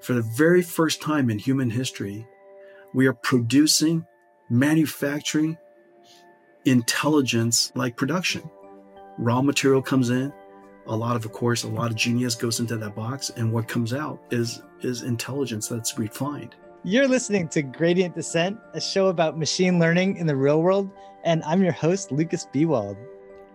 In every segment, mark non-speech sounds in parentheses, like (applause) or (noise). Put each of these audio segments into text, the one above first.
for the very first time in human history, we are producing, manufacturing intelligence like production. Raw material comes in, a lot of, of course, a lot of genius goes into that box, and what comes out is is intelligence that's refined. You're listening to Gradient Descent, a show about machine learning in the real world, and I'm your host, Lucas Biewald.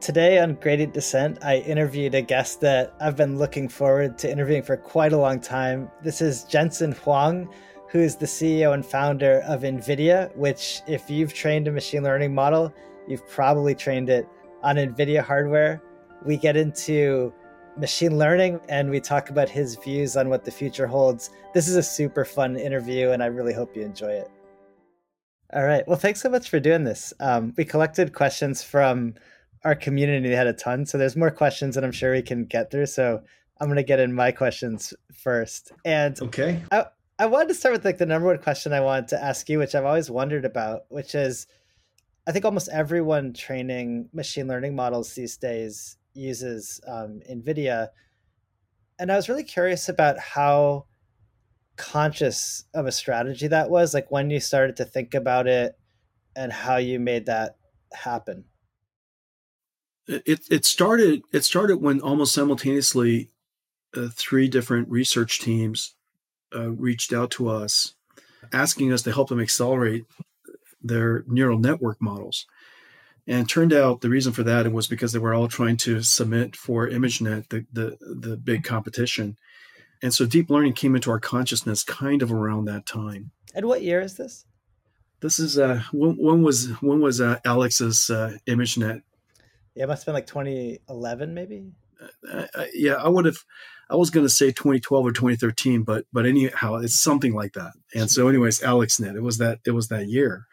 Today on Gradient Descent, I interviewed a guest that I've been looking forward to interviewing for quite a long time. This is Jensen Huang, who is the CEO and founder of NVIDIA, which, if you've trained a machine learning model, you've probably trained it on NVIDIA hardware. We get into machine learning and we talk about his views on what the future holds. This is a super fun interview, and I really hope you enjoy it. All right. Well, thanks so much for doing this. Um, we collected questions from our community had a ton. So there's more questions that I'm sure we can get through. So I'm going to get in my questions first. And okay. I, I wanted to start with like the number one question I wanted to ask you, which I've always wondered about, which is I think almost everyone training machine learning models these days uses um, NVIDIA. And I was really curious about how conscious of a strategy that was, like when you started to think about it and how you made that happen it it started it started when almost simultaneously uh, three different research teams uh, reached out to us asking us to help them accelerate their neural network models and turned out the reason for that was because they were all trying to submit for ImageNet, the, the, the big competition. And so deep learning came into our consciousness kind of around that time. And what year is this? This is uh, when, when was when was uh, Alex's uh, ImageNet yeah, it must have been like 2011, maybe. Uh, uh, yeah, I would have. I was going to say 2012 or 2013, but but anyhow, it's something like that. And so, anyways, AlexNet. It was that. It was that year.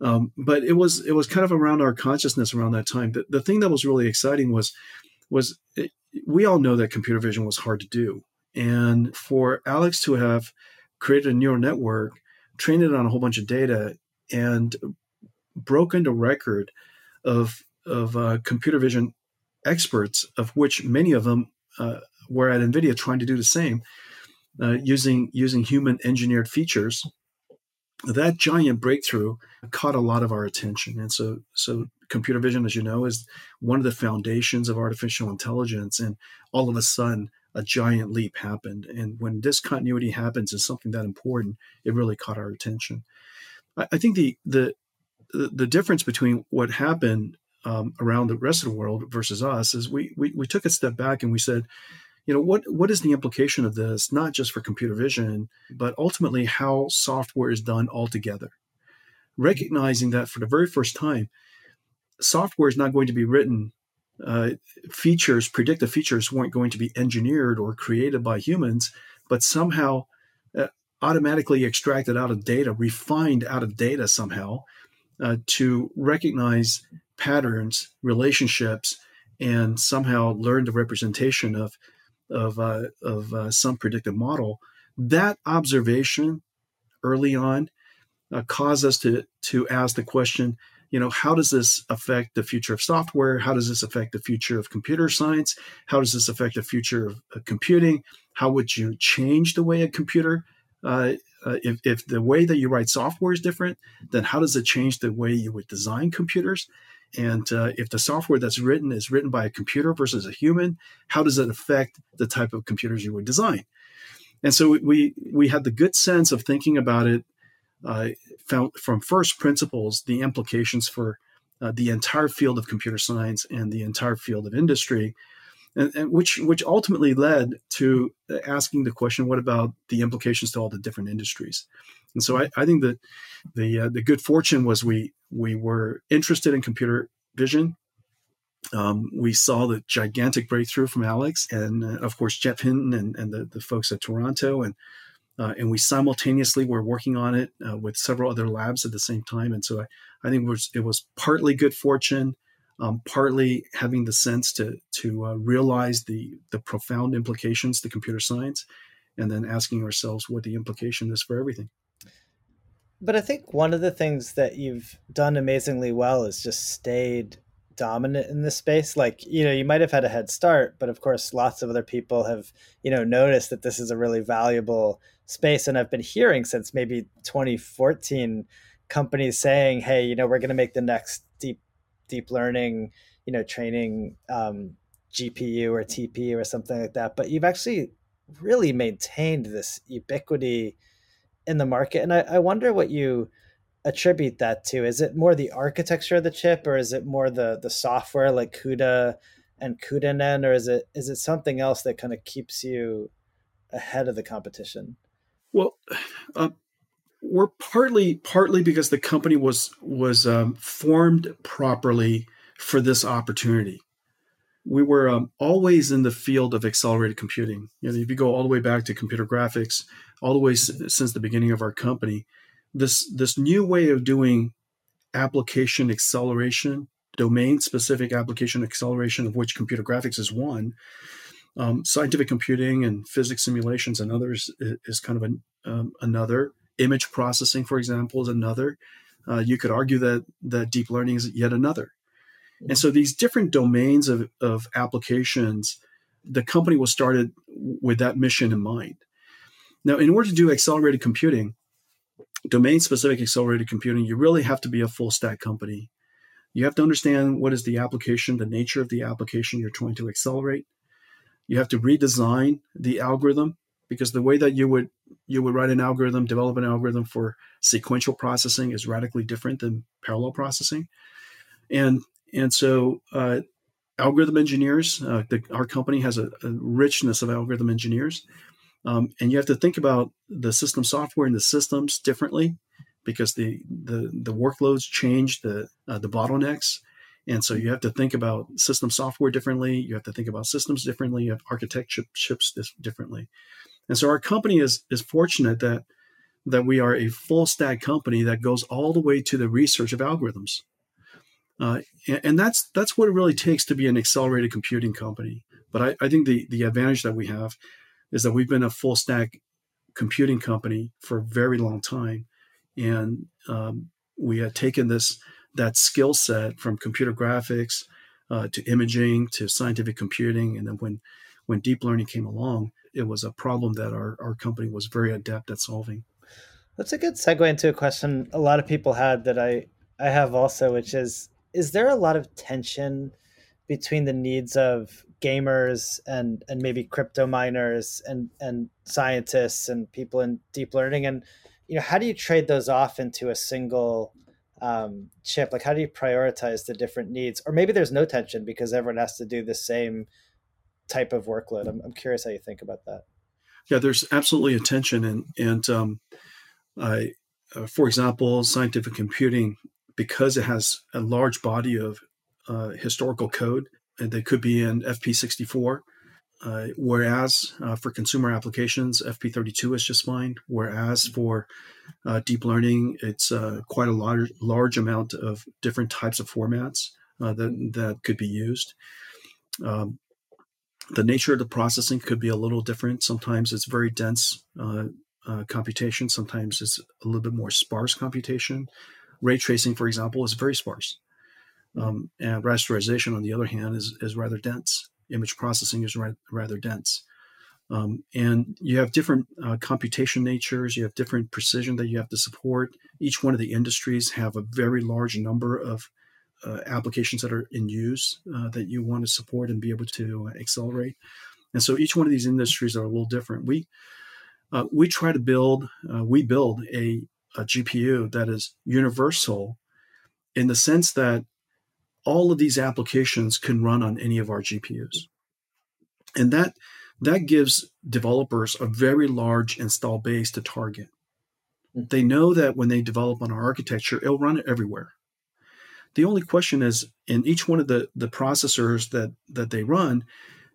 Um, but it was it was kind of around our consciousness around that time. The, the thing that was really exciting was was it, we all know that computer vision was hard to do, and for Alex to have created a neural network, trained it on a whole bunch of data, and broken the record of of uh, computer vision experts, of which many of them uh, were at NVIDIA trying to do the same, uh, using using human engineered features. That giant breakthrough caught a lot of our attention, and so so computer vision, as you know, is one of the foundations of artificial intelligence. And all of a sudden, a giant leap happened. And when discontinuity happens in something that important, it really caught our attention. I, I think the the the difference between what happened um, around the rest of the world versus us is we, we we took a step back and we said, you know, what what is the implication of this, not just for computer vision, but ultimately how software is done altogether. Recognizing that for the very first time, software is not going to be written. Uh, features, predictive features, weren't going to be engineered or created by humans, but somehow uh, automatically extracted out of data, refined out of data somehow, uh, to recognize patterns, relationships, and somehow learn the representation of of uh, of uh, some predictive model. That observation early on uh, caused us to to ask the question, you know, how does this affect the future of software? How does this affect the future of computer science? How does this affect the future of computing? How would you change the way a computer uh, uh, if, if the way that you write software is different, then how does it change the way you would design computers? And uh, if the software that's written is written by a computer versus a human, how does it affect the type of computers you would design? And so we we had the good sense of thinking about it uh, from first principles, the implications for uh, the entire field of computer science and the entire field of industry, and, and, which which ultimately led to asking the question, what about the implications to all the different industries? And so I, I think that the uh, the good fortune was we we were interested in computer vision. Um, we saw the gigantic breakthrough from Alex and uh, of course Geoff Hinton and, and the, the folks at Toronto and uh, and we simultaneously were working on it uh, with several other labs at the same time. And so I, I think it was, it was partly good fortune, um, partly having the sense to to uh, realize the the profound implications to computer science, and then asking ourselves what the implication is for everything. But I think one of the things that you've done amazingly well is just stayed dominant in this space like you know you might have had a head start but of course lots of other people have you know noticed that this is a really valuable space and i've been hearing since maybe 2014 companies saying hey you know we're going to make the next deep learning you know training um, gpu or tpu or something like that but you've actually really maintained this ubiquity in the market. And I, I wonder what you attribute that to. Is it more the architecture of the chip, or is it more the the software like CUDA and cuDNN, or is it is it something else that kind of keeps you ahead of the competition? Well, uh, we're partly partly because the company was was um, formed properly for this opportunity we were um, always in the field of accelerated computing. You know, if you go all the way back to computer graphics, all the way s- since the beginning of our company, this this new way of doing application acceleration, domain specific application acceleration, of which computer graphics is one. Um, scientific computing and physics simulations and others is, is kind of an, um, another. Image processing, for example, is another. Uh, you could argue that that deep learning is yet another. And so these different domains of, of applications, the company was started with that mission in mind. Now, in order to do accelerated computing, domain specific accelerated computing, you really have to be a full stack company. You have to understand what is the application, the nature of the application you're trying to accelerate. You have to redesign the algorithm because the way that you would you would write an algorithm, develop an algorithm for sequential processing is radically different than parallel processing. And and so, uh, algorithm engineers, uh, the, our company has a, a, richness of algorithm engineers. Um, and you have to think about the system software and the systems differently because the, the, the workloads change the, uh, the bottlenecks. And so you have to think about system software differently. You have to think about systems differently. You have architecture chips differently. And so our company is, is fortunate that, that we are a full stack company that goes all the way to the research of algorithms. Uh, and that's that's what it really takes to be an accelerated computing company. But I, I think the the advantage that we have is that we've been a full stack computing company for a very long time, and um, we had taken this that skill set from computer graphics uh, to imaging to scientific computing, and then when when deep learning came along, it was a problem that our, our company was very adept at solving. That's a good segue into a question a lot of people had that I I have also, which is is there a lot of tension between the needs of gamers and and maybe crypto miners and and scientists and people in deep learning? And you know how do you trade those off into a single um, chip? Like how do you prioritize the different needs? Or maybe there's no tension because everyone has to do the same type of workload i'm, I'm curious how you think about that yeah there's absolutely a tension and and um, I, uh, for example scientific computing because it has a large body of uh, historical code, and they could be in FP64. Uh, whereas uh, for consumer applications, FP32 is just fine. Whereas for uh, deep learning, it's uh, quite a large, large amount of different types of formats that, that could be used. Um, the nature of the processing could be a little different. Sometimes it's very dense computation. Sometimes it's a little bit more sparse computation ray tracing, for example, is very sparse. Um, and rasterization, on the other hand, is, is rather dense. Image processing is ra- rather dense. Um, and you have different uh, computation natures, you have different precision that you have to support. Each one of the industries have a very large number of uh, applications that are in use uh, that you want to support and be able to accelerate. And so each one of these industries are a little different. We uh, we try to build, uh, we build a a GPU that is universal in the sense that all of these applications can run on any of our GPUs. And that that gives developers a very large install base to target. Hmm. They know that when they develop on our architecture, it'll run everywhere. The only question is in each one of the, the processors that, that they run,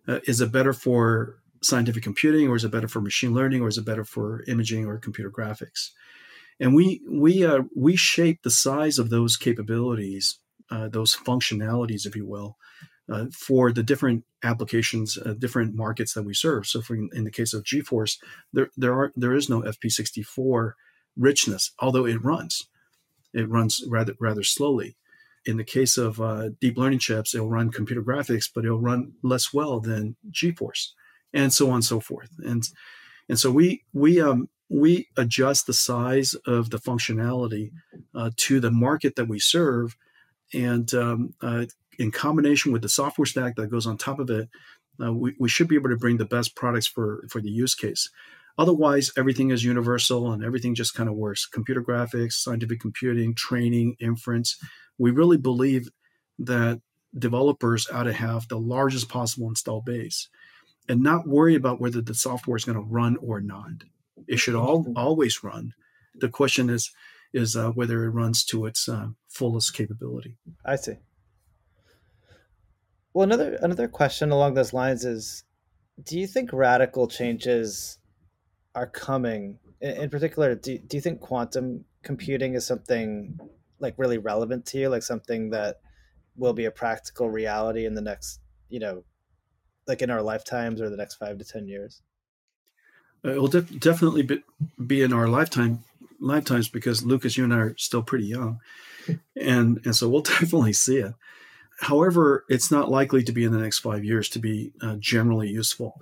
uh, is it better for scientific computing or is it better for machine learning or is it better for imaging or computer graphics? and we we uh, we shape the size of those capabilities, uh, those functionalities, if you will, uh, for the different applications, uh, different markets that we serve. So, for in the case of GeForce, there there are there is no FP64 richness, although it runs, it runs rather rather slowly. In the case of uh, deep learning chips, it'll run computer graphics, but it'll run less well than GeForce, and so on and so forth. And and so we we um, we adjust the size of the functionality uh, to the market that we serve, and um, uh, in combination with the software stack that goes on top of it, uh, we, we should be able to bring the best products for for the use case. Otherwise, everything is universal and everything just kind of works. Computer graphics, scientific computing, training, inference. We really believe that developers ought to have the largest possible install base and not worry about whether the software is going to run or not. It should all, always run. The question is is uh, whether it runs to its uh, fullest capability. I see. Well, another another question along those lines is, do you think radical changes are coming? In, in particular, do, do you think quantum computing is something like really relevant to you, like something that will be a practical reality in the next, you know, like in our lifetimes or the next five to ten years? Uh, it will def- definitely be, be in our lifetime lifetimes because Lucas, you and I are still pretty young, (laughs) and and so we'll (laughs) definitely see it. However, it's not likely to be in the next five years to be uh, generally useful.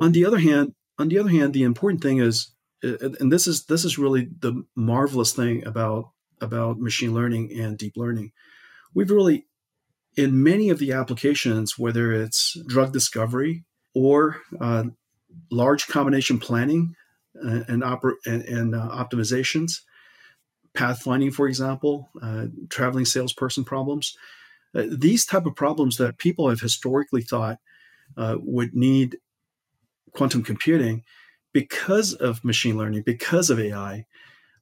On the other hand, on the other hand, the important thing is, uh, and this is this is really the marvelous thing about about machine learning and deep learning. We've really, in many of the applications, whether it's drug discovery or uh, large combination planning uh, and, oper- and, and uh, optimizations, pathfinding, for example, uh, traveling salesperson problems, uh, these type of problems that people have historically thought uh, would need quantum computing because of machine learning, because of AI,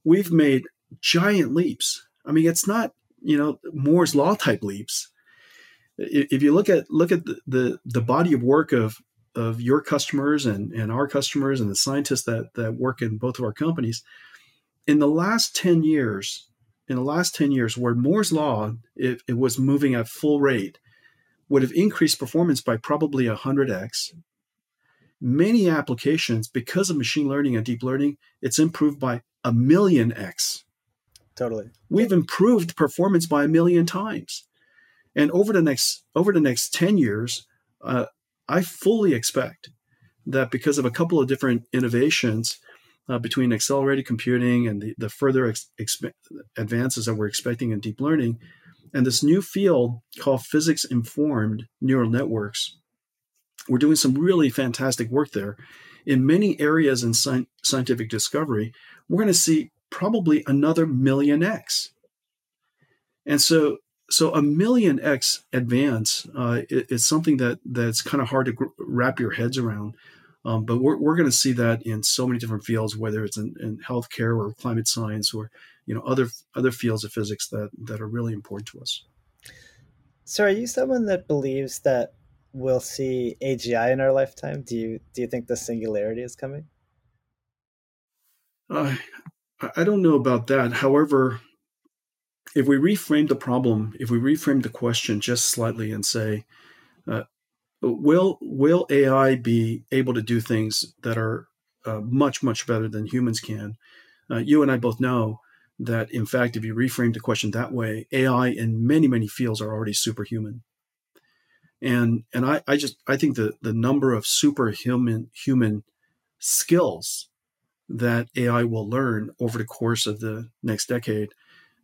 we've made giant leaps. I mean, it's not you know Moore's law type leaps. If you look at look at the the, the body of work of of your customers and, and our customers and the scientists that that work in both of our companies, in the last 10 years, in the last 10 years, where Moore's law, if it was moving at full rate, would have increased performance by probably 100x. Many applications, because of machine learning and deep learning, it's improved by a million x. Totally. We've improved performance by a million times. And over the next over the next 10 years, uh, I fully expect that because of a couple of different innovations, uh, between accelerated computing and the, the further ex- exp- advances that we're expecting in deep learning, and this new field called physics informed neural networks. We're doing some really fantastic work there. In many areas in sci- scientific discovery, we're going to see probably another million X. And so, so a million X advance uh, is something that that's kind of hard to gr- wrap your heads around. Um, but we're, we're going to see that in so many different fields, whether it's in, in healthcare or climate science or you know other other fields of physics that that are really important to us. So, are you someone that believes that we'll see AGI in our lifetime? Do you do you think the singularity is coming? Uh, I don't know about that. However, if we reframe the problem, if we reframe the question just slightly and say, uh, will will AI be able to do things that are uh, much much better than humans can? Uh, you and I both know that in fact, if you reframe the question that way, AI in many many fields are already superhuman. And and I, I just I think the the number of superhuman human skills that AI will learn over the course of the next decade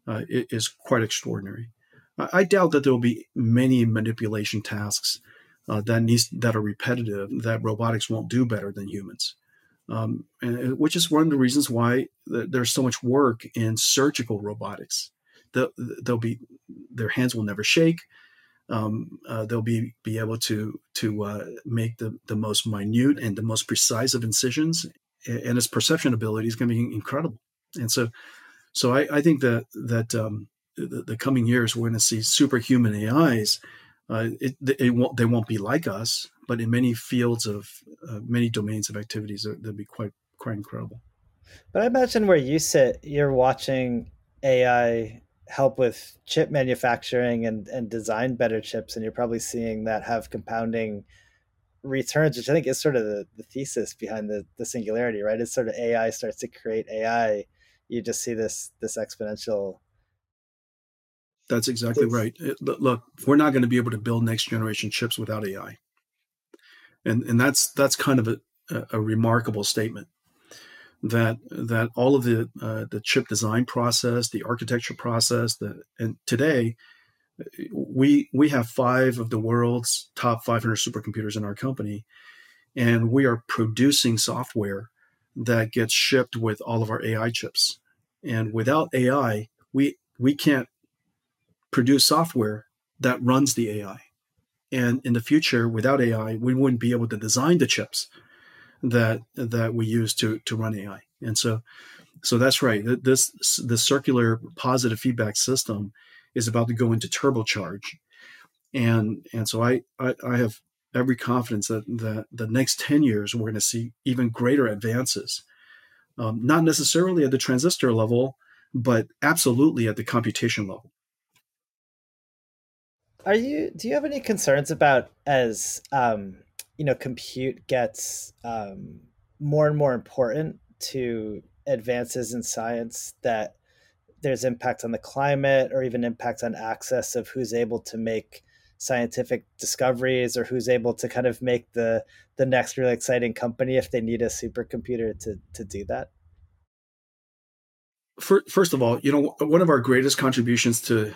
uh, is quite extraordinary. I, I doubt that there will be many manipulation tasks uh, that needs that are repetitive that robotics won't do better than humans. Um, and, which is one of the reasons why there's so much work in surgical robotics. They'll, they'll be their hands will never shake. Um, uh, they'll be be able to to uh, make the the most minute and the most precise of incisions, and its perception ability is going to be incredible. And so, so I, I think that that um, the, the, coming years we're going to see superhuman AIs uh, it, it won't, they won't be like us, but in many fields of uh, many domains of activities, they'll be quite quite incredible. But I imagine where you sit, you're watching AI help with chip manufacturing and, and design better chips, and you're probably seeing that have compounding returns, which I think is sort of the, the thesis behind the, the singularity, right? It's sort of AI starts to create AI. You just see this this exponential That's exactly right. It, look, we're not going to be able to build next generation chips without AI, and and that's that's kind of a, a remarkable statement. That that all of the uh, the chip design process, the architecture process, the and today we we have five of the world's top 500 supercomputers in our company, and we are producing software that gets shipped with all of our AI chips. And without AI, we we can't produce software that runs the AI. And in the future, without AI, we wouldn't be able to design the chips that that we use to to run AI. And so, so that's right. This the circular positive feedback system is about to go into turbocharge, and and so I I, I have every confidence that that the next ten years we're going to see even greater advances, um, not necessarily at the transistor level, but absolutely at the computation level. Are you? Do you have any concerns about as um, you know, compute gets um, more and more important to advances in science that there's impact on the climate or even impact on access of who's able to make scientific discoveries or who's able to kind of make the the next really exciting company if they need a supercomputer to to do that. First of all you know one of our greatest contributions to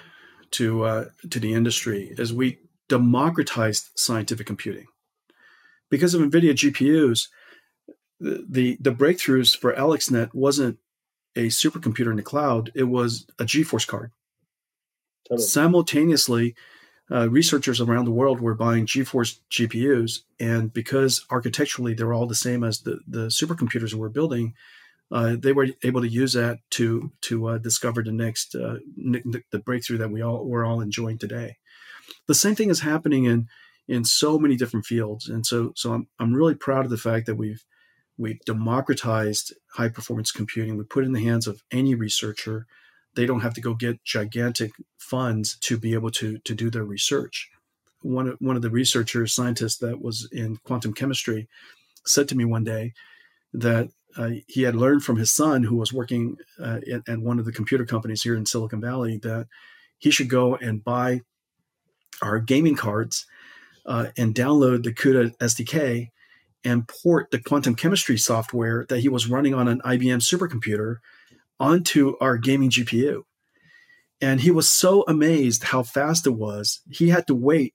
to uh, to the industry is we democratized scientific computing because of nvidia gpus the, the, the breakthroughs for AlexNet wasn't a supercomputer in the cloud; it was a GeForce card. Totally. Simultaneously, uh, researchers around the world were buying GeForce GPUs, and because architecturally they're all the same as the the supercomputers we're building, uh, they were able to use that to to uh, discover the next uh, the breakthrough that we all we're all enjoying today. The same thing is happening in in so many different fields, and so so I'm I'm really proud of the fact that we've We've democratized high performance computing. We put in the hands of any researcher. They don't have to go get gigantic funds to be able to, to do their research. One of, one of the researchers, scientists that was in quantum chemistry, said to me one day that uh, he had learned from his son, who was working uh, at, at one of the computer companies here in Silicon Valley, that he should go and buy our gaming cards uh, and download the CUDA SDK and port the quantum chemistry software that he was running on an IBM supercomputer onto our gaming GPU. And he was so amazed how fast it was, he had to wait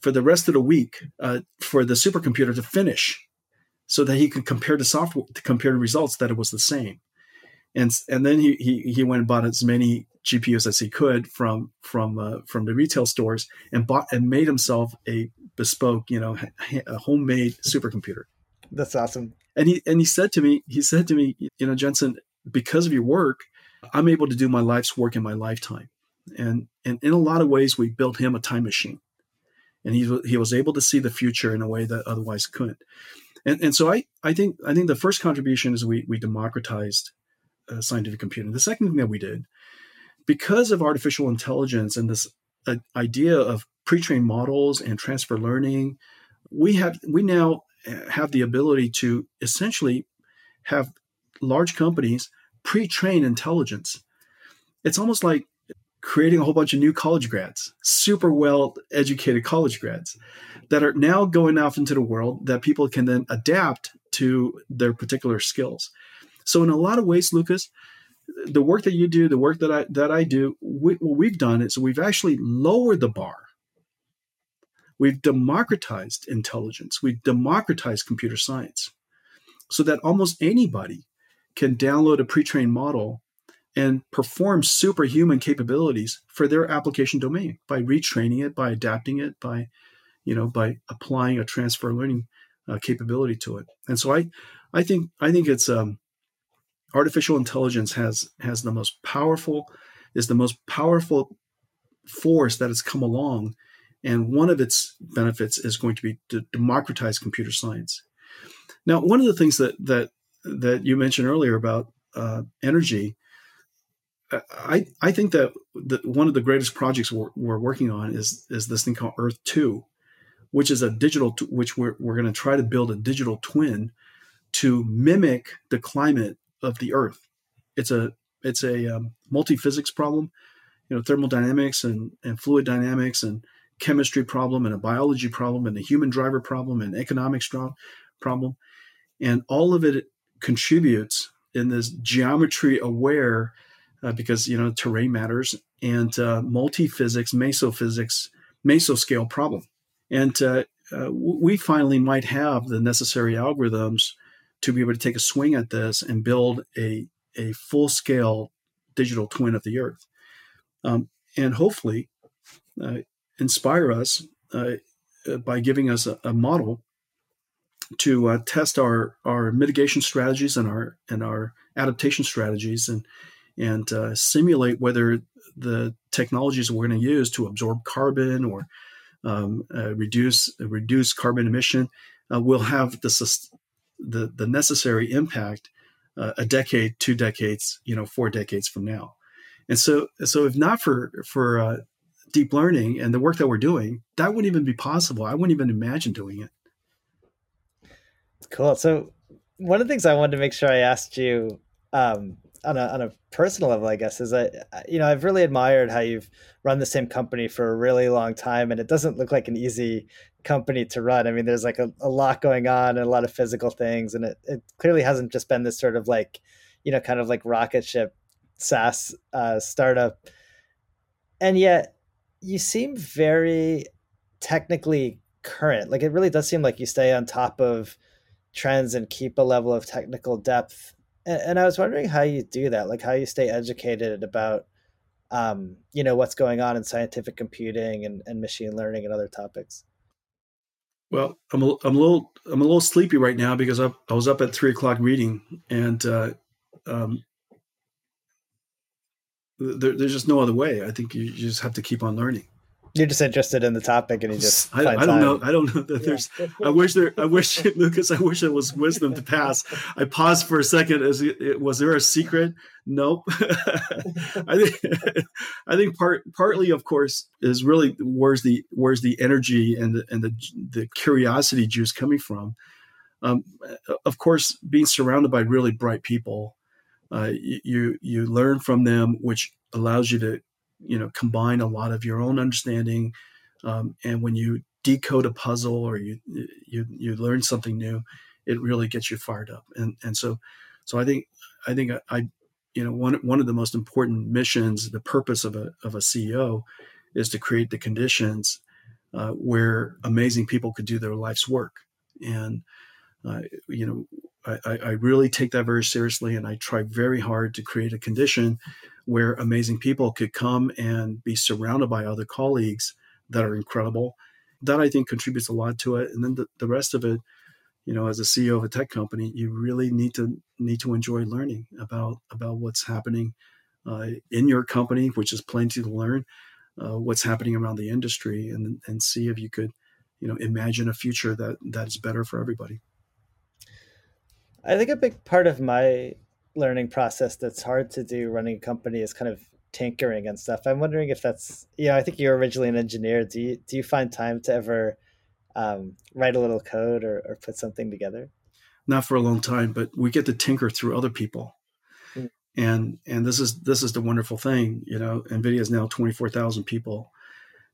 for the rest of the week uh, for the supercomputer to finish so that he could compare the software to compare the results that it was the same. And, and then he, he, he went and bought as many GPUs as he could from from uh, from the retail stores and bought and made himself a bespoke, you know, a homemade supercomputer. That's awesome. And he and he said to me, he said to me, you know, Jensen, because of your work, I'm able to do my life's work in my lifetime. And and in a lot of ways, we built him a time machine, and he he was able to see the future in a way that otherwise couldn't. And and so I I think I think the first contribution is we we democratized uh, scientific computing. The second thing that we did because of artificial intelligence and this uh, idea of pre-trained models and transfer learning, we have we now have the ability to essentially have large companies pre-train intelligence. It's almost like creating a whole bunch of new college grads, super well educated college grads that are now going off into the world that people can then adapt to their particular skills. So in a lot of ways, Lucas, the work that you do, the work that I that I do, we, what we've done is we've actually lowered the bar. We've democratized intelligence. We've democratized computer science, so that almost anybody can download a pre-trained model and perform superhuman capabilities for their application domain by retraining it, by adapting it, by you know, by applying a transfer learning uh, capability to it. And so I, I think I think it's um, artificial intelligence has has the most powerful is the most powerful force that has come along and one of its benefits is going to be to democratize computer science. Now one of the things that that that you mentioned earlier about uh, energy I, I think that the, one of the greatest projects we're, we're, working on is is this thing called Earth Two, which is a digital which we're, we're going to try to build a digital twin to mimic the climate of the Earth. It's a it's a um, multi physics problem, you know thermodynamics and and fluid dynamics and chemistry problem and a biology problem and a human driver problem and economics problem and all of it contributes in this geometry aware uh, because you know terrain matters and uh, multi-physics mesophysics mesoscale problem and uh, uh, we finally might have the necessary algorithms to be able to take a swing at this and build a, a full scale digital twin of the earth. Um, and hopefully uh, inspire us uh, by giving us a, a model to uh, test our our mitigation strategies and our and our adaptation strategies and and uh, simulate whether the technologies we're going to use to absorb carbon or um, uh, reduce reduce carbon emission uh, will have the, the the necessary impact uh, a decade, two decades, you know, four decades from now. And so so if not for for uh, deep learning and the work that we're doing, that wouldn't even be possible. I wouldn't even imagine doing it. Cool. So one of the things I wanted to make sure I asked you um, on a on a personal level, I guess, is that you know I've really admired how you've run the same company for a really long time, and it doesn't look like an easy company to run. I mean, there's like a, a lot going on and a lot of physical things, and it, it clearly hasn't just been this sort of like you know kind of like rocket ship SaaS uh, startup, and yet you seem very technically current. Like it really does seem like you stay on top of trends and keep a level of technical depth. And, and I was wondering how you do that, like how you stay educated about, um, you know, what's going on in scientific computing and, and machine learning and other topics. Well, I'm a, I'm a little I'm a little sleepy right now because I, I was up at three o'clock reading, and uh, um, there, there's just no other way. I think you just have to keep on learning you're just interested in the topic and you just I, I, don't know. i don't know that there's i wish there i wish (laughs) lucas i wish there was wisdom to pass. I paused for a second. As it, was there a secret? Nope. (laughs) I think (laughs) i think part partly of course is really where's the where's the energy and the and the, the curiosity juice coming from? Um, of course being surrounded by really bright people uh, you you learn from them which allows you to you know combine a lot of your own understanding um, and when you decode a puzzle or you you you learn something new it really gets you fired up. And and so so i think i think i, I you know one one of the most important missions the purpose of a of a ceo is to create the conditions uh, where amazing people could do their life's work. And uh, you know I, I really take that very seriously and i try very hard to create a condition where amazing people could come and be surrounded by other colleagues that are incredible. That I think contributes a lot to it. And then the, the rest of it, you know, as a CEO of a tech company, you really need to need to enjoy learning about about what's happening uh, in your company, which is plenty to learn. Uh, what's happening around the industry, and and see if you could, you know, imagine a future that that is better for everybody. I think a big part of my learning process that's hard to do running a company is kind of tinkering and stuff. I'm wondering if that's you know I think you're originally an engineer. Do you do you find time to ever um, write a little code or, or put something together? Not for a long time, but we get to tinker through other people. Mm. And and this is this is the wonderful thing, you know. Nvidia is now twenty four thousand people,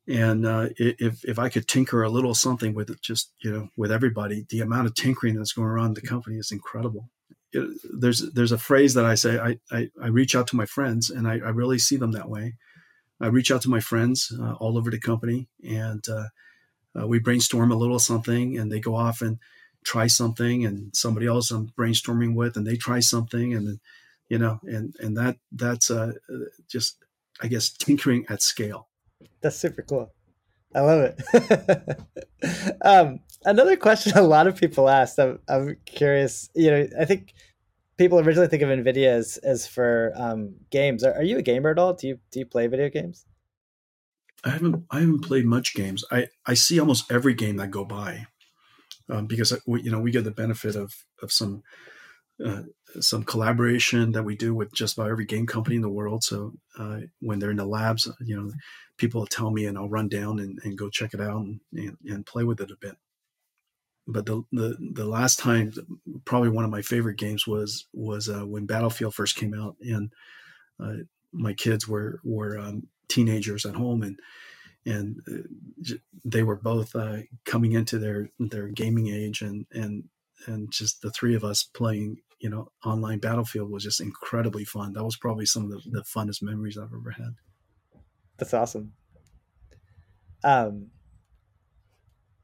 and uh, if if I could tinker a little something with it, just you know with everybody, the amount of tinkering that's going around the company is incredible there's there's a phrase that I say I, I, I reach out to my friends and I, I, really see them that way. I reach out to my friends uh, all over the company and uh, uh, we brainstorm a little something and they go off and try something and somebody else I'm brainstorming with and they try something and you know and and that that's uh, just I guess tinkering at scale. That's super cool. I love it. (laughs) um, another question (laughs) a lot of people asked. I'm, I'm curious. You know, I think people originally think of Nvidia as as for um, games. Are, are, you a gamer at all? Do you do you play video games? I haven't I haven't played much games. I I see almost every game that go by um, because we, you know we get the benefit of of some. Uh, some collaboration that we do with just about every game company in the world. So uh, when they're in the labs, you know, people tell me and I'll run down and, and go check it out and, and, and, play with it a bit. But the, the, the last time, probably one of my favorite games was, was uh, when Battlefield first came out and uh, my kids were, were um, teenagers at home and and uh, they were both uh, coming into their their gaming age and and and just the three of us playing you know online battlefield was just incredibly fun. That was probably some of the, the funnest memories i've ever had. That's awesome. Um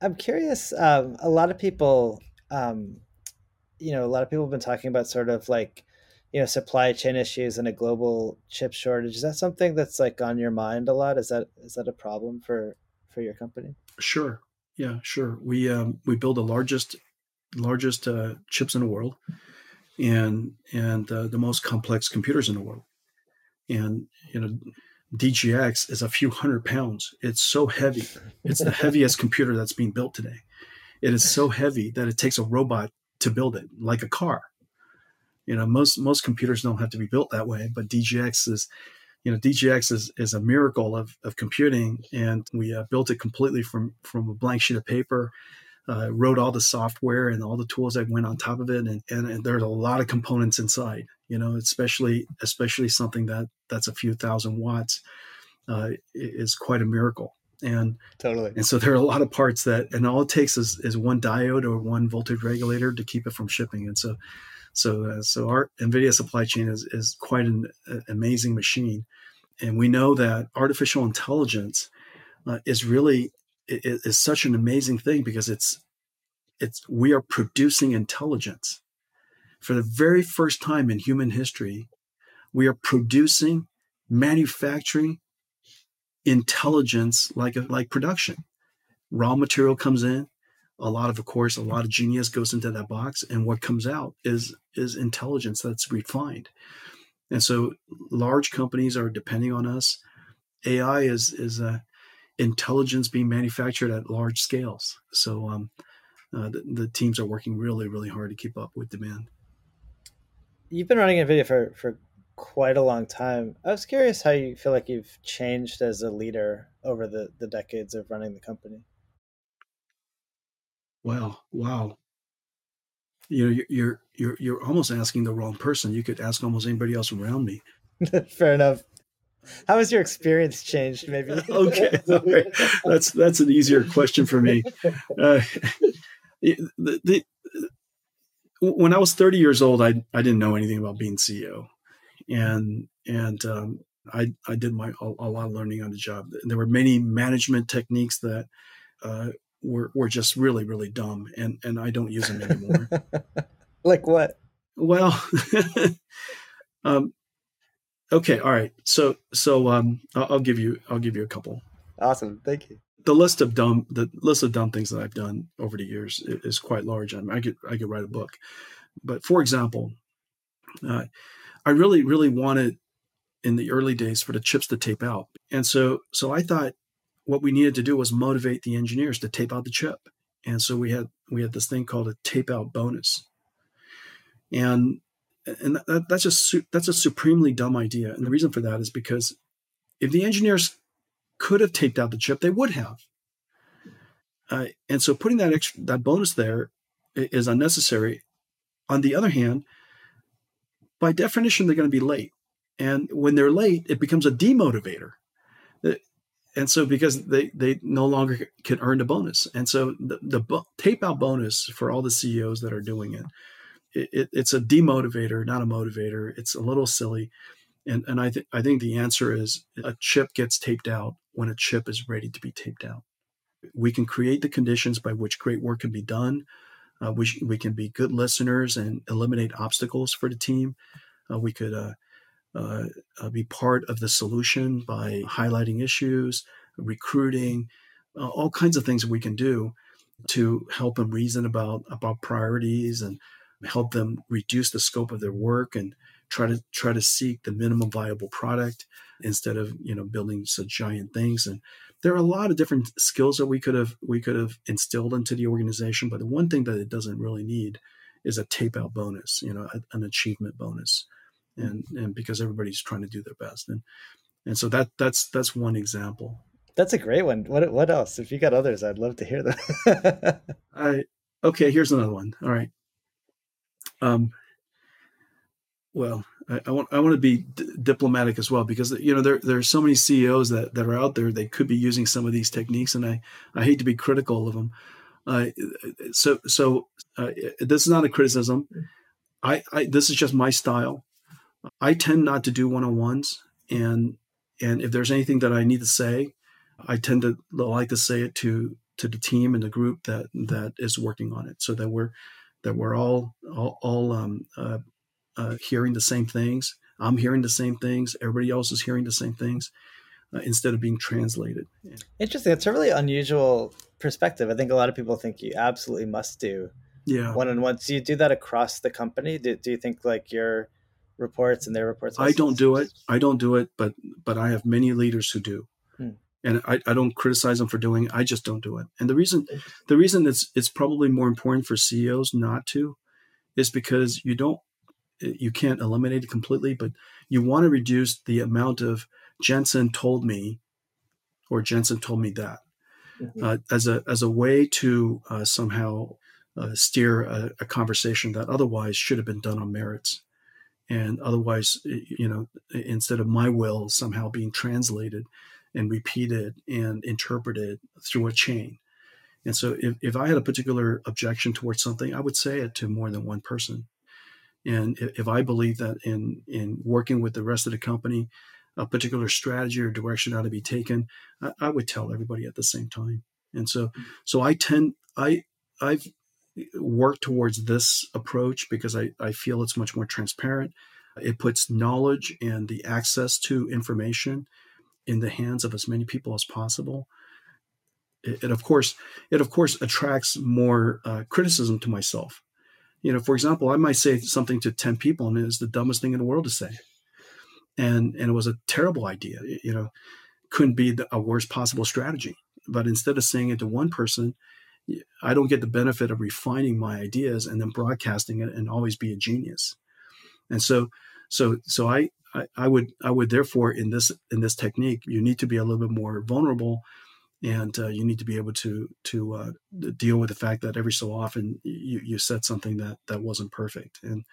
i'm curious um a lot of people um you know a lot of people have been talking about sort of like you know supply chain issues and a global chip shortage. Is that something that's like on your mind a lot? Is that is that a problem for for your company? Sure. Yeah sure. We um we build the largest largest uh, chips in the world and and uh, the most complex computers in the world. And you know dgx is a few hundred pounds it's so heavy it's the heaviest computer that's being built today it is so heavy that it takes a robot to build it like a car you know, most most computers don't have to be built that way, but DGX is, you know, DGX is, is a miracle of, of computing, and we uh, built it completely from from a blank sheet of paper. Uh, wrote all the software and all the tools that went on top of it, and, and, and there's a lot of components inside. You know, especially especially something that that's a few thousand watts uh, is quite a miracle. And totally. and so there are a lot of parts that and all it takes is, is one diode or one voltage regulator to keep it from shipping. And so so, uh, so our NVIDIA supply chain is, is quite an uh, amazing machine. And we know that artificial intelligence uh, is really is, is such an amazing thing because it's it's we are producing intelligence for the very first time in human history. We are producing, manufacturing intelligence like a, like production. Raw material comes in, a lot of of course a lot of genius goes into that box and what comes out is is intelligence that's refined and so large companies are depending on us ai is is a intelligence being manufactured at large scales so um, uh, the, the, teams are working really really hard to keep up with demand you've been running nvidia for for quite a long time i was curious how you feel like you've changed as a leader over the the decades of running the company Wow, wow. You know, you're you're you're almost asking the wrong person. You could ask almost anybody else around me. (laughs) Fair enough. How has your experience changed? Maybe. (laughs) okay, (laughs) right. that's that's an easier question for me. Uh, the, the, when I was 30 years old, I I didn't know anything about being CEO, and and um, I I did my a, a, lot of learning on the job. There were many management techniques that uh, were were just really really dumb, and and I don't use them anymore. (laughs) like what? Well, (laughs) um, okay, all right. So so um, I'll, I'll give you I'll give you a couple. Awesome, thank you. The list of dumb the list of dumb things that I've done over the years is quite large. I, mean, I could I could write a book, but for example, uh, I really really wanted in the early days for the chips to tape out, and so so I thought what we needed to do was motivate the engineers to tape out the chip. And so we had we had this thing called a tape out bonus. And and that, that's a that's a supremely dumb idea. And the reason for that is because if the engineers could have taped out the chip, they would have. Uh, and so putting that extra, that bonus there is unnecessary. On the other hand, by definition, they're going to be late, and when they're late, it becomes a demotivator. And so because they they no longer can earn the bonus. And so the, the tape out bonus for all the ceos that are doing it, it, it's a demotivator not a motivator. It's a little silly. And and i think i think the answer is a chip gets taped out when a chip is ready to be taped out. We can create the conditions by which great work can be done uh, we, we can be good listeners and eliminate obstacles for the team. Uh, we could uh, uh, uh, be part of the solution by highlighting issues, recruiting, uh, all kinds of things we can do to help them reason about about priorities and help them reduce the scope of their work and try to try to seek the minimum viable product instead of you know building such giant things. And there are a lot of different skills that we could have we could have instilled into the organization but the one thing that it doesn't really need is a tape out bonus you know an achievement bonus. And and because everybody's trying to do their best. And and so that that's that's one example. That's a great one. What what else? If you got others i'd love to hear them. (laughs) I okay here's another one. All right. Um well, I, I, want I want to be d- diplomatic as well because you know there there are so many CEOs that that are out there. They could be using some of these techniques, and I I hate to be critical of them. Uh, so so uh, this is not a criticism. I, I this is just my style. I tend not to do one on ones, and and if there's anything that I need to say, I tend to like to say it to to the team and the group that that is working on it, so that we're that we're all all, all um, uh, uh, hearing the same things. I'm hearing the same things. Everybody else is hearing the same things uh, instead of being translated. Interesting. It's a really unusual perspective. I think a lot of people think you absolutely must do yeah one on one. Do you do that across the company? Do, do you think like your reports and their reports? I don't do it. I don't do it, but but I have many leaders who do. Hmm. And I, I don't criticize them for doing it. I just don't do it. And the reason the reason it's it's probably more important for CEOs not to is because you don't you can't eliminate it completely, but you want to reduce the amount of Jensen told me or Jensen told me that mm-hmm. uh, as a as a way to uh, somehow uh, steer a, a, conversation that otherwise should have been done on merits, and otherwise, you know, instead of my will somehow being translated and repeated and interpreted through a chain. And so, if, if I had a particular objection towards something, I would say it to more than one person. And if I believe that in in working with the rest of the company, a particular strategy or direction ought to be taken, I, I would tell everybody at the same time. And so, mm-hmm. so I tend I I've worked towards this approach because I, I feel it's much more transparent. It puts knowledge and the access to information in the hands of as many people as possible. It, it of course it of course attracts more uh, criticism to myself you know, for example, I might say something to 10 people and it's the dumbest thing in the world to say. And, and it was a terrible idea, you know, couldn't be the, a worst possible strategy. But instead of saying it to one person, I don't get the benefit of refining my ideas and then broadcasting it and always be a genius. And so, so, so I, I, I would, I would therefore in this, in this technique, you need to be a little bit more vulnerable and uh, you need to be able to to uh, deal with the fact that every so often you, you said something that that wasn't perfect and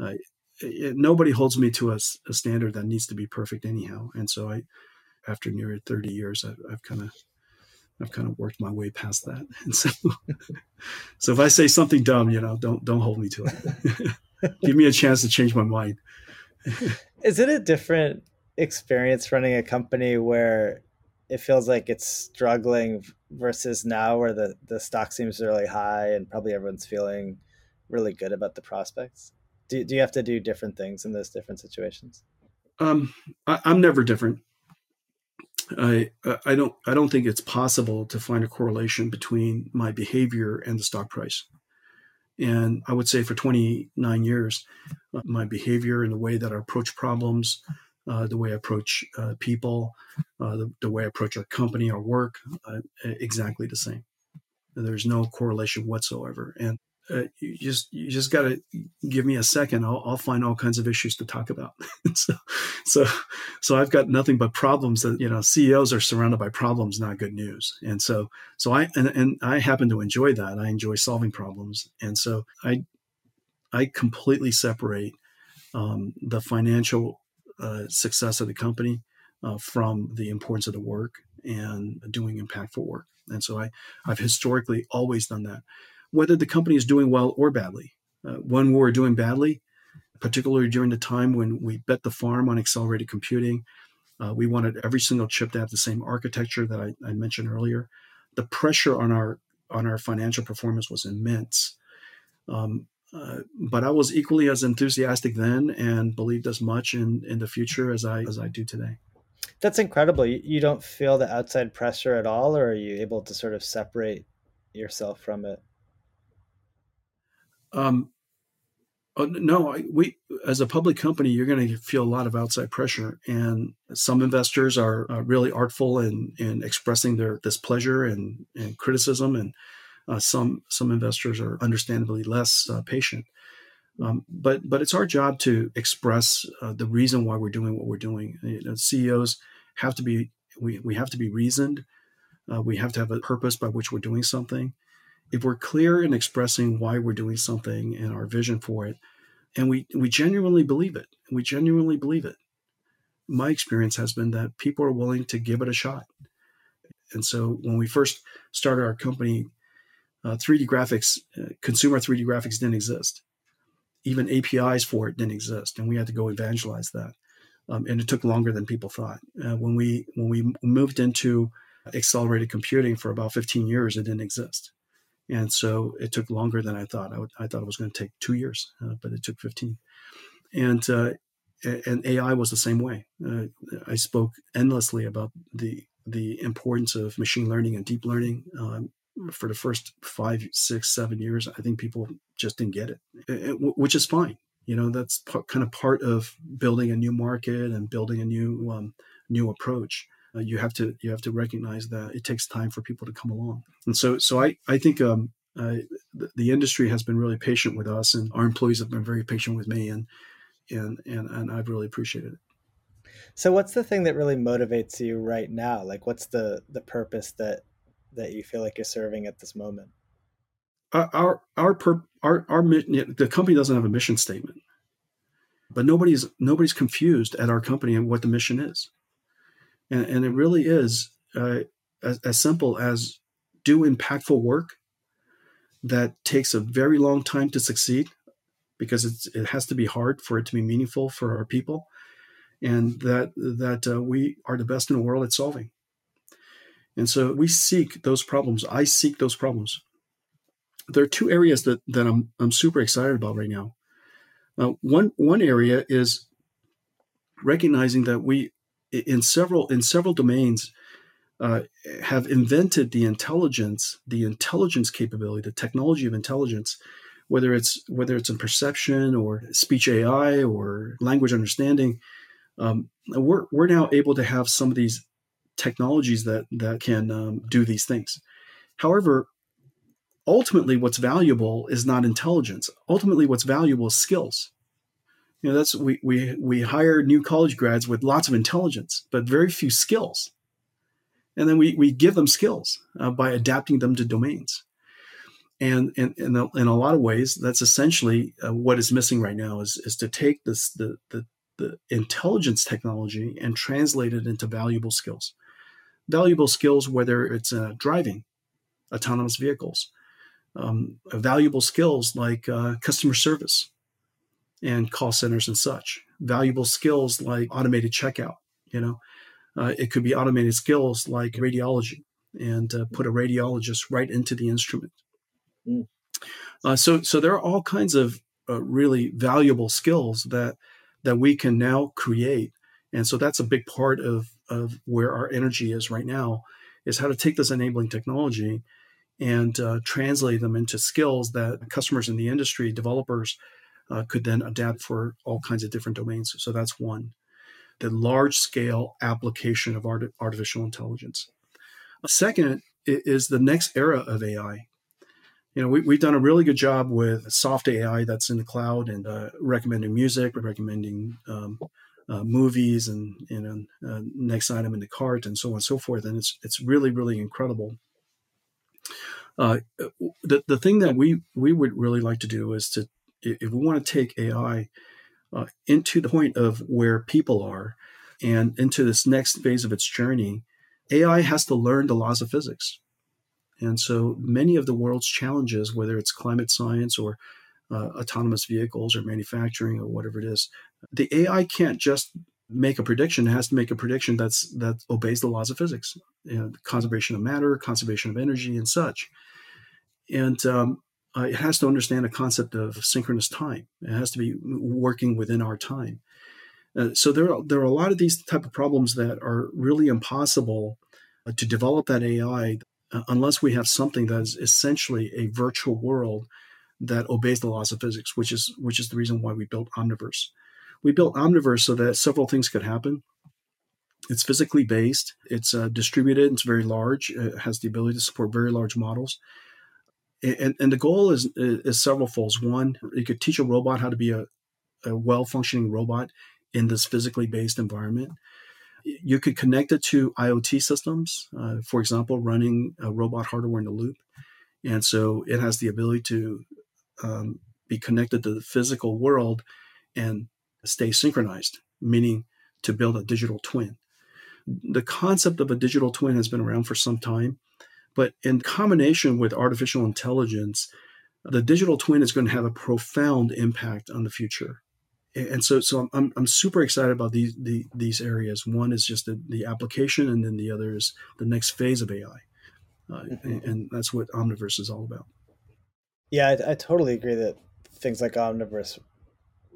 uh, it, nobody holds me to a, a, standard that needs to be perfect anyhow and so i after nearly 30 years I, i've kind of I've kind of worked my way past that, (laughs) and so, so if I say something dumb, you know, don't don't hold me to it. (laughs) Give me a chance to change my mind. (laughs) Is it a different experience running a company where it feels like it's struggling versus now where the, the stock seems really high and probably everyone's feeling really good about the prospects? Do, do you have to do different things in those different situations? Um, I, I'm never different. I I don't I don't think it's possible to find a correlation between my behavior and the stock price. And I would say for 29 years, uh, my behavior and the way that I approach problems, uh, the way I approach uh, people, uh, the, the, way I approach our company, our work, uh, exactly the same. There's no correlation whatsoever. And uh, you just you just got to give me a second. I'll, I'll, find all kinds of issues to talk about. (laughs) so, so, so I've got nothing but problems. That you know, CEOs are surrounded by problems, not good news. And so, so I and, and I happen to enjoy that. I enjoy solving problems, and so I I completely separate um, the financial success of the company uh, from the importance of the work and doing impactful work. And so I, I've historically always done that, whether the company is doing well or badly. Uh, when we were doing badly, particularly during the time when we bet the farm on accelerated computing, uh, we wanted every single chip to have the same architecture that I, I mentioned earlier. The pressure on our on our financial performance was immense. Um, uh, but I was equally as enthusiastic then and believed as much in, in the future as I as I do today. That's incredible. You, don't feel the outside pressure at all, or are you able to sort of separate yourself from it? Um, oh, no, I, we as a public company, you're going to feel a lot of outside pressure, and some investors are uh, really artful in in expressing their displeasure and and criticism, and uh, some some investors are understandably less uh, patient. Um, but but it's our job to express uh, the reason why we're doing what we're doing. You know, CEOs have to be we, we have to be reasoned. Uh, we have to have a purpose by which we're doing something. If we're clear in expressing why we're doing something and our vision for it, and we we genuinely believe it. We genuinely believe it. My experience has been that people are willing to give it a shot. And so when we first started our company, uh, 3D graphics, uh, consumer 3D graphics didn't exist. Even APIs for it didn't exist, and we had to go evangelize that. Um, and it took longer than people thought. Uh, when we when we moved into accelerated computing for about 15 years, it didn't exist, and so it took longer than I thought. I, would, I thought it was going to take two years, uh, but it took 15. And uh, and AI was the same way. Uh, I spoke endlessly about the the importance of machine learning and deep learning. Um, for the first five, six, seven years, I think people just didn't get it, which is fine. You know, that's kind of part of building a new market and building a new um, new approach. Uh, you have to you have to recognize that it takes time for people to come along. And so so I I think um, uh, the, the industry has been really patient with us, and our employees have been very patient with me, and and and and I've really appreciated it. So what's the thing that really motivates you right now? Like what's the the purpose that that you feel like you're serving at this moment? Our our our per, our, our the company doesn't have a mission statement. But nobody's nobody's confused at our company and what the mission is. And and it really is uh, as, as simple as do impactful work that takes a very long time to succeed because it's, it has to be hard for it to be meaningful for our people and that that uh, we are the best in the world at solving. And so we seek those problems. I seek those problems. There are two areas that that I'm I'm super excited about right now. Uh, one one area is recognizing that we in several in several domains uh, have invented the intelligence, the intelligence capability, the technology of intelligence, whether it's whether it's in perception or speech AI or language understanding, um, we're we're now able to have some of these technologies that that can um, do these things. However, ultimately, what's valuable is not intelligence. Ultimately, what's valuable is skills. You know, that's we we we hire new college grads with lots of intelligence, but very few skills, and then we we give them skills uh, by adapting them to domains. And in, in, a, in a lot of ways, that's essentially uh, what is missing right now is, is to take this the, the the intelligence technology and translate it into valuable skills. Valuable skills, whether it's uh, driving autonomous vehicles, um, valuable skills like uh, customer service and call centers and such, valuable skills like automated checkout. You know, uh, it could be automated skills like radiology and uh, put a radiologist right into the instrument. Mm. Uh, so, so there are all kinds of uh, really valuable skills that that we can now create. And so that's a big part of, of where our energy is right now is how to take this enabling technology and uh, translate them into skills that customers in the industry, developers, uh, could then adapt for all kinds of different domains. So that's one. The large scale application of art- artificial intelligence. Second is the next era of AI you know, we, we've done a really good job with soft AI that's in the cloud and uh, recommending music, recommending um, uh, movies, and you know, uh, next item in the cart, and so on and so forth. And it's it's really really incredible. Uh, the the thing that we we would really like to do is to if we want to take AI uh, into the point of where people are and into this next phase of its journey, AI has to learn the laws of physics and so many of the world's challenges, whether it's climate science or uh, autonomous vehicles or manufacturing or whatever it is, the AI can't just make a prediction. It has to make a prediction that's that obeys the laws of physics, you know, conservation of matter, conservation of energy, and such. And um, uh, it has to understand a concept of synchronous time. It has to be working within our time. Uh, so there are, there are a lot of these type of problems that are really impossible uh, to develop that AI uh, unless we have something that is essentially a virtual world that obeys the laws of physics, which is which is the reason why we built Omniverse. We built Omniverse so that several things could happen. It's physically based. It's uh, distributed. It's very large. It has the ability to support very large models. And, and the goal is, is several folds. One, you could teach a robot how to be a, a well functioning robot in this physically based environment you could connect it to IoT systems, uh, for example, running a robot hardware in the loop. And so it has the ability to um, be connected to the physical world and stay synchronized, meaning to build a digital twin. The concept of a digital twin has been around for some time, but in combination with artificial intelligence, the digital twin is going to have a profound impact on the future. And so, so I'm, I'm super excited about these the, these areas. One is just the, the application, and then the other is the next phase of AI, uh, mm-hmm. and, and that's what Omniverse is all about. Yeah, I, I totally agree that things like Omniverse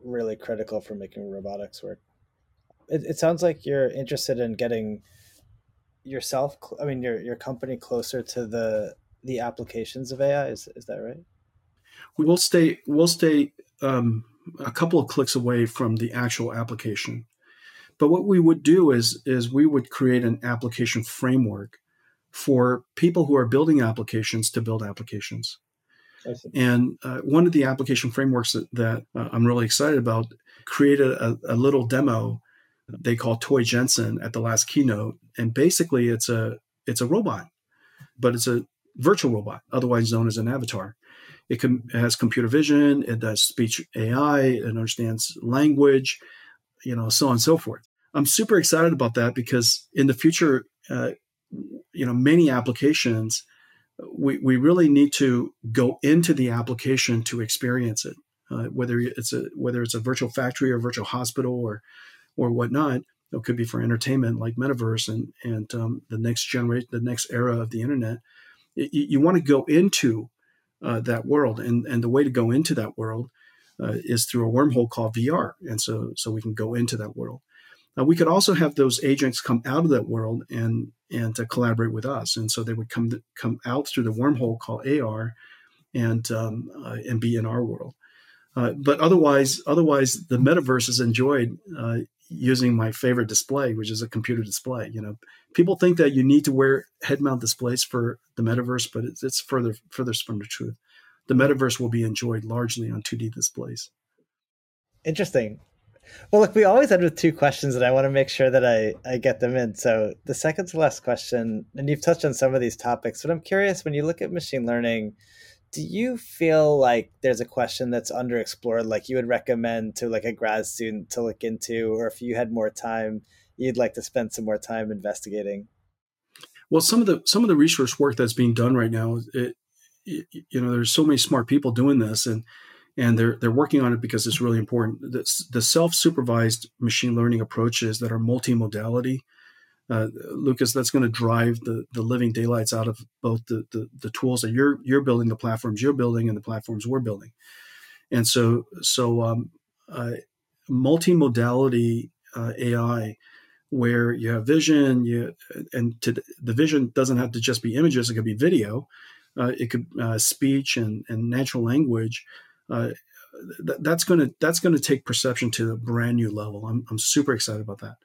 really critical for making robotics work. It, it sounds like you're interested in getting yourself, I mean, your your company closer to the the applications of AI. Is is that right? We will stay. We'll stay um, a couple of clicks away from the actual application. But what we would do is is we would create an application framework for people who are building applications to build applications. And uh, one of the application frameworks that, that uh, I'm really excited about created a, a, little demo they call Toy Jensen at the last keynote, and basically it's a it's a robot, but it's a virtual robot, otherwise known as an avatar. It, can, it has computer vision, it does speech AI, it understands language, you know, so on and so forth. I'm super excited about that because in the future, uh, you know, many applications we, we really need to go into the application to experience it. Uh, whether it's a whether it's a virtual factory or virtual hospital or or whatnot, it could be for entertainment like metaverse and and um, the next generation, the next era of the internet. It, you want to go into uh, that world, and and the way to go into that world uh, is through a wormhole called VR, and so so we can go into that world. Uh, we could also have those agents come out of that world and and to collaborate with us, and so they would come to, come out through the wormhole called AR, and um, uh, and be in our world. Uh, but otherwise, otherwise, the metaverse is enjoyed uh, using my favorite display, which is a computer display. You know, people think that you need to wear head mount displays for the metaverse, but it's, it's further furthest from the truth. The metaverse will be enjoyed largely on 2D displays. Interesting. Well, look, we always end with two questions, and I want to make sure that I, I get them in. So, the second to last question, and you've touched on some of these topics, but I'm curious when you look at machine learning, do you feel like there's a question that's underexplored, like you would recommend to like a grad student to look into, or if you had more time, you'd like to spend some more time investigating? Well, some of the some of the research work that's being done right now, it, you know, there's so many smart people doing this, and and they're they're working on it because it's really important. The, the self-supervised machine learning approaches that are multimodality, uh, Lukas, that's going to drive the the living daylights out of both the, the, the tools that you're you're building, the platforms you're building, and the platforms we're building. And so so um, uh, multimodality uh, AI, where you have vision, you and to, the vision doesn't have to just be images; it could be video, uh, it could uh, speech and and natural language uh, th- that's going to that's going to take perception to a brand new level. I'm, I'm super excited about that.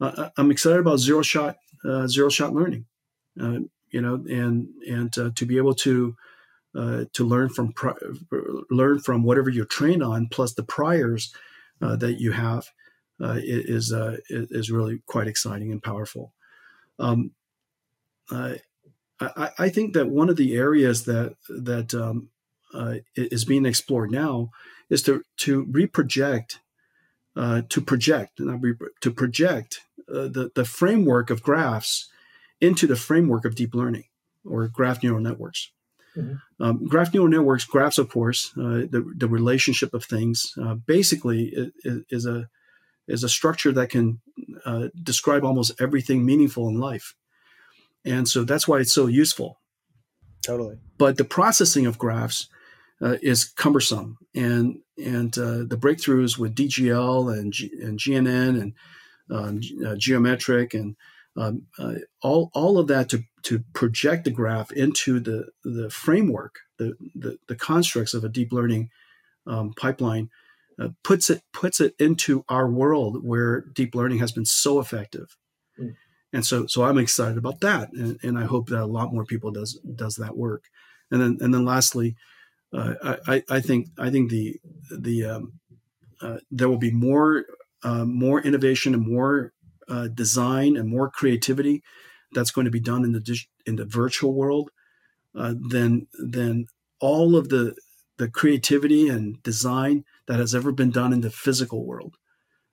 Uh, I'm excited about zero shot uh, zero shot learning. Uh, you know, and and uh, to be able to uh, to learn from pri- learn from whatever you're trained on, plus the priors that you have, is is really quite exciting and powerful. Um, I, I think that one of the areas that that um, uh, is being explored now is to to reproject, uh, to project, re- to project uh, the the framework of graphs into the framework of deep learning or graph neural networks. Mm-hmm. Um, graph neural networks, graphs, of course, uh, the the relationship of things, uh, basically is, is, a is a structure that can uh, describe almost everything meaningful in life, and so that's why it's so useful. Totally. But the processing of graphs uh, is cumbersome, and and uh, the breakthroughs with DGL and G- and GNN and um, uh, geometric and um, uh, all all of that to to project the graph into the the framework, the the, the constructs of a deep learning um, pipeline. Uh, puts it puts it into our world where deep learning has been so effective, mm. and so so I'm excited about that, and, and I hope that a lot more people does does that work, and then and then lastly, uh, I, I think I think the the um, uh, there will be more uh, more innovation and more uh, design and more creativity that's going to be done in the in the virtual world uh, than than all of the the creativity and design that has ever been done in the physical world.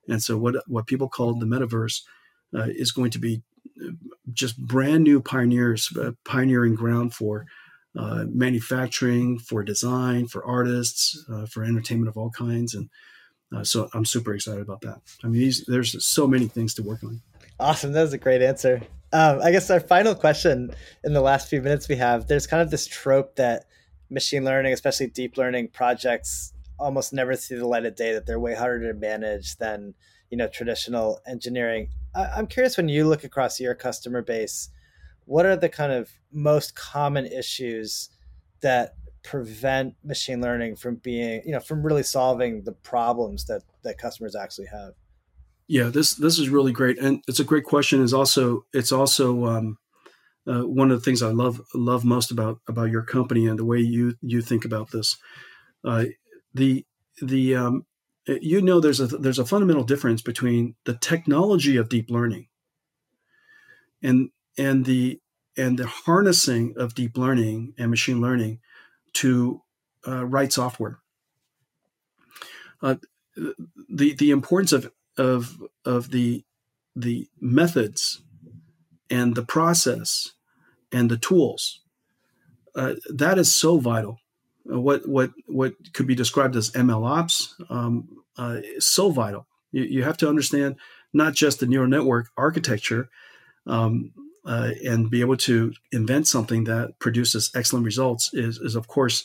And so, what what people call the metaverse is going to be just brand new pioneers, pioneering ground for uh, manufacturing, for design, for artists, uh, for entertainment of all kinds, and uh, so I'm super excited about that. I mean, these, there's so many things to work on. Awesome, that was a great answer. Um, I guess our final question in the last few minutes we have, there's kind of this trope that machine learning, especially deep learning projects, almost never see the light of day. That they're way harder to manage than you know traditional engineering. I- am curious when you look across your customer base, what are the kind of most common issues that prevent machine learning from being you know from really solving the problems that that customers actually have? Yeah, this this is really great, and it's a great question. is also it's also um, uh, one of the things I love love most about about your company and the way you you think about this. Uh, the the um, you know there's a there's a fundamental difference between the technology of deep learning and and the and the harnessing of deep learning and machine learning to uh, write software. Uh, the the importance of of of the the methods and the process and the tools uh, that is so vital. Uh, what what what could be described as ML ops um, uh, is so vital. You, you, have to understand not just the neural network architecture um, uh, and be able to invent something that produces excellent results is, is of course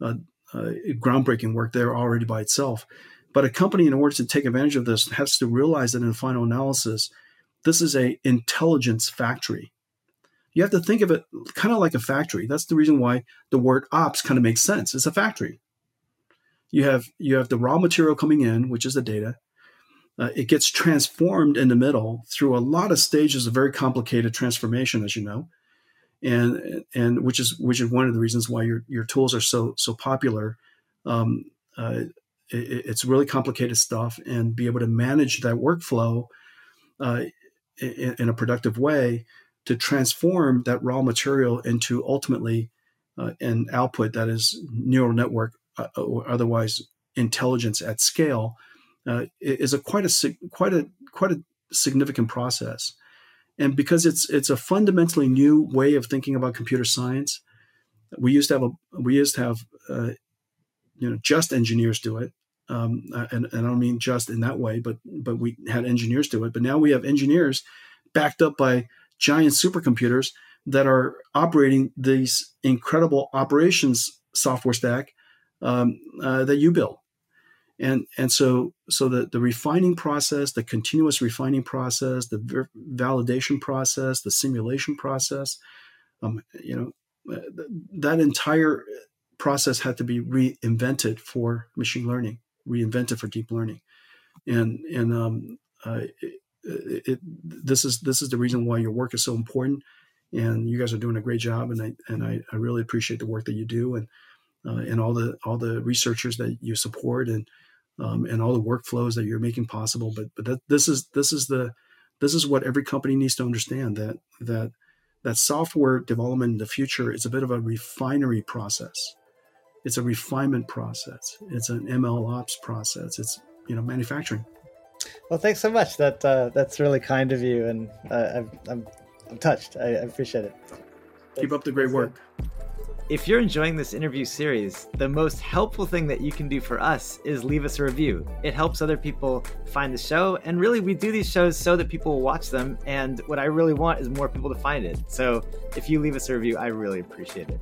uh, uh, groundbreaking work there already by itself. But a company, in order to take advantage of this, has to realize that in the final analysis, this is a intelligence factory. You have to think of it kind of like a factory. That's the reason why the word ops kind of makes sense. It's a factory. You have you have the raw material coming in, which is the data. Uh, it gets transformed in the middle through a lot of stages of very complicated transformation, as you know, and and which is which is one of the reasons why your your tools are so so popular. Um, uh, it, it's really complicated stuff, and be able to manage that workflow uh, in, in, a productive way to transform that raw material into ultimately uh, an output that is neural network uh, or otherwise intelligence at scale uh, is a quite a quite a quite a significant process. And because it's it's a fundamentally new way of thinking about computer science, we used to have a we used to have uh, you know just engineers do it, um, and, and I don't mean just in that way, but but we had engineers do it. But now we have engineers backed up by giant supercomputers that are operating these incredible operations software stack um, uh, that you build and and so so the the refining process the continuous refining process the ver- validation process the simulation process um, you know uh, that entire process had to be reinvented for machine learning reinvented for deep learning. And and um, uh, it, it, this is this is the reason why your work is so important and you guys are doing a great job and I and I, I really appreciate the work that you do and uh, and all the all the researchers that you support and um, and all the workflows that you're making possible. But but that, this is this is the this is what every company needs to understand that that that software development in the future is a bit of a refinery process. It's a refinement process. It's an ML ops process. It's you know manufacturing. Well, thanks so much. That uh, that's really kind of you, and uh, I'm, I'm I'm touched. I, I appreciate it. Keep up the great work. If you're enjoying this interview series, the most helpful thing that you can do for us is leave us a review. It helps other people find the show, and really, we do these shows so that people will watch them. And what I really want is more people to find it. So if you leave us a review, I really appreciate it.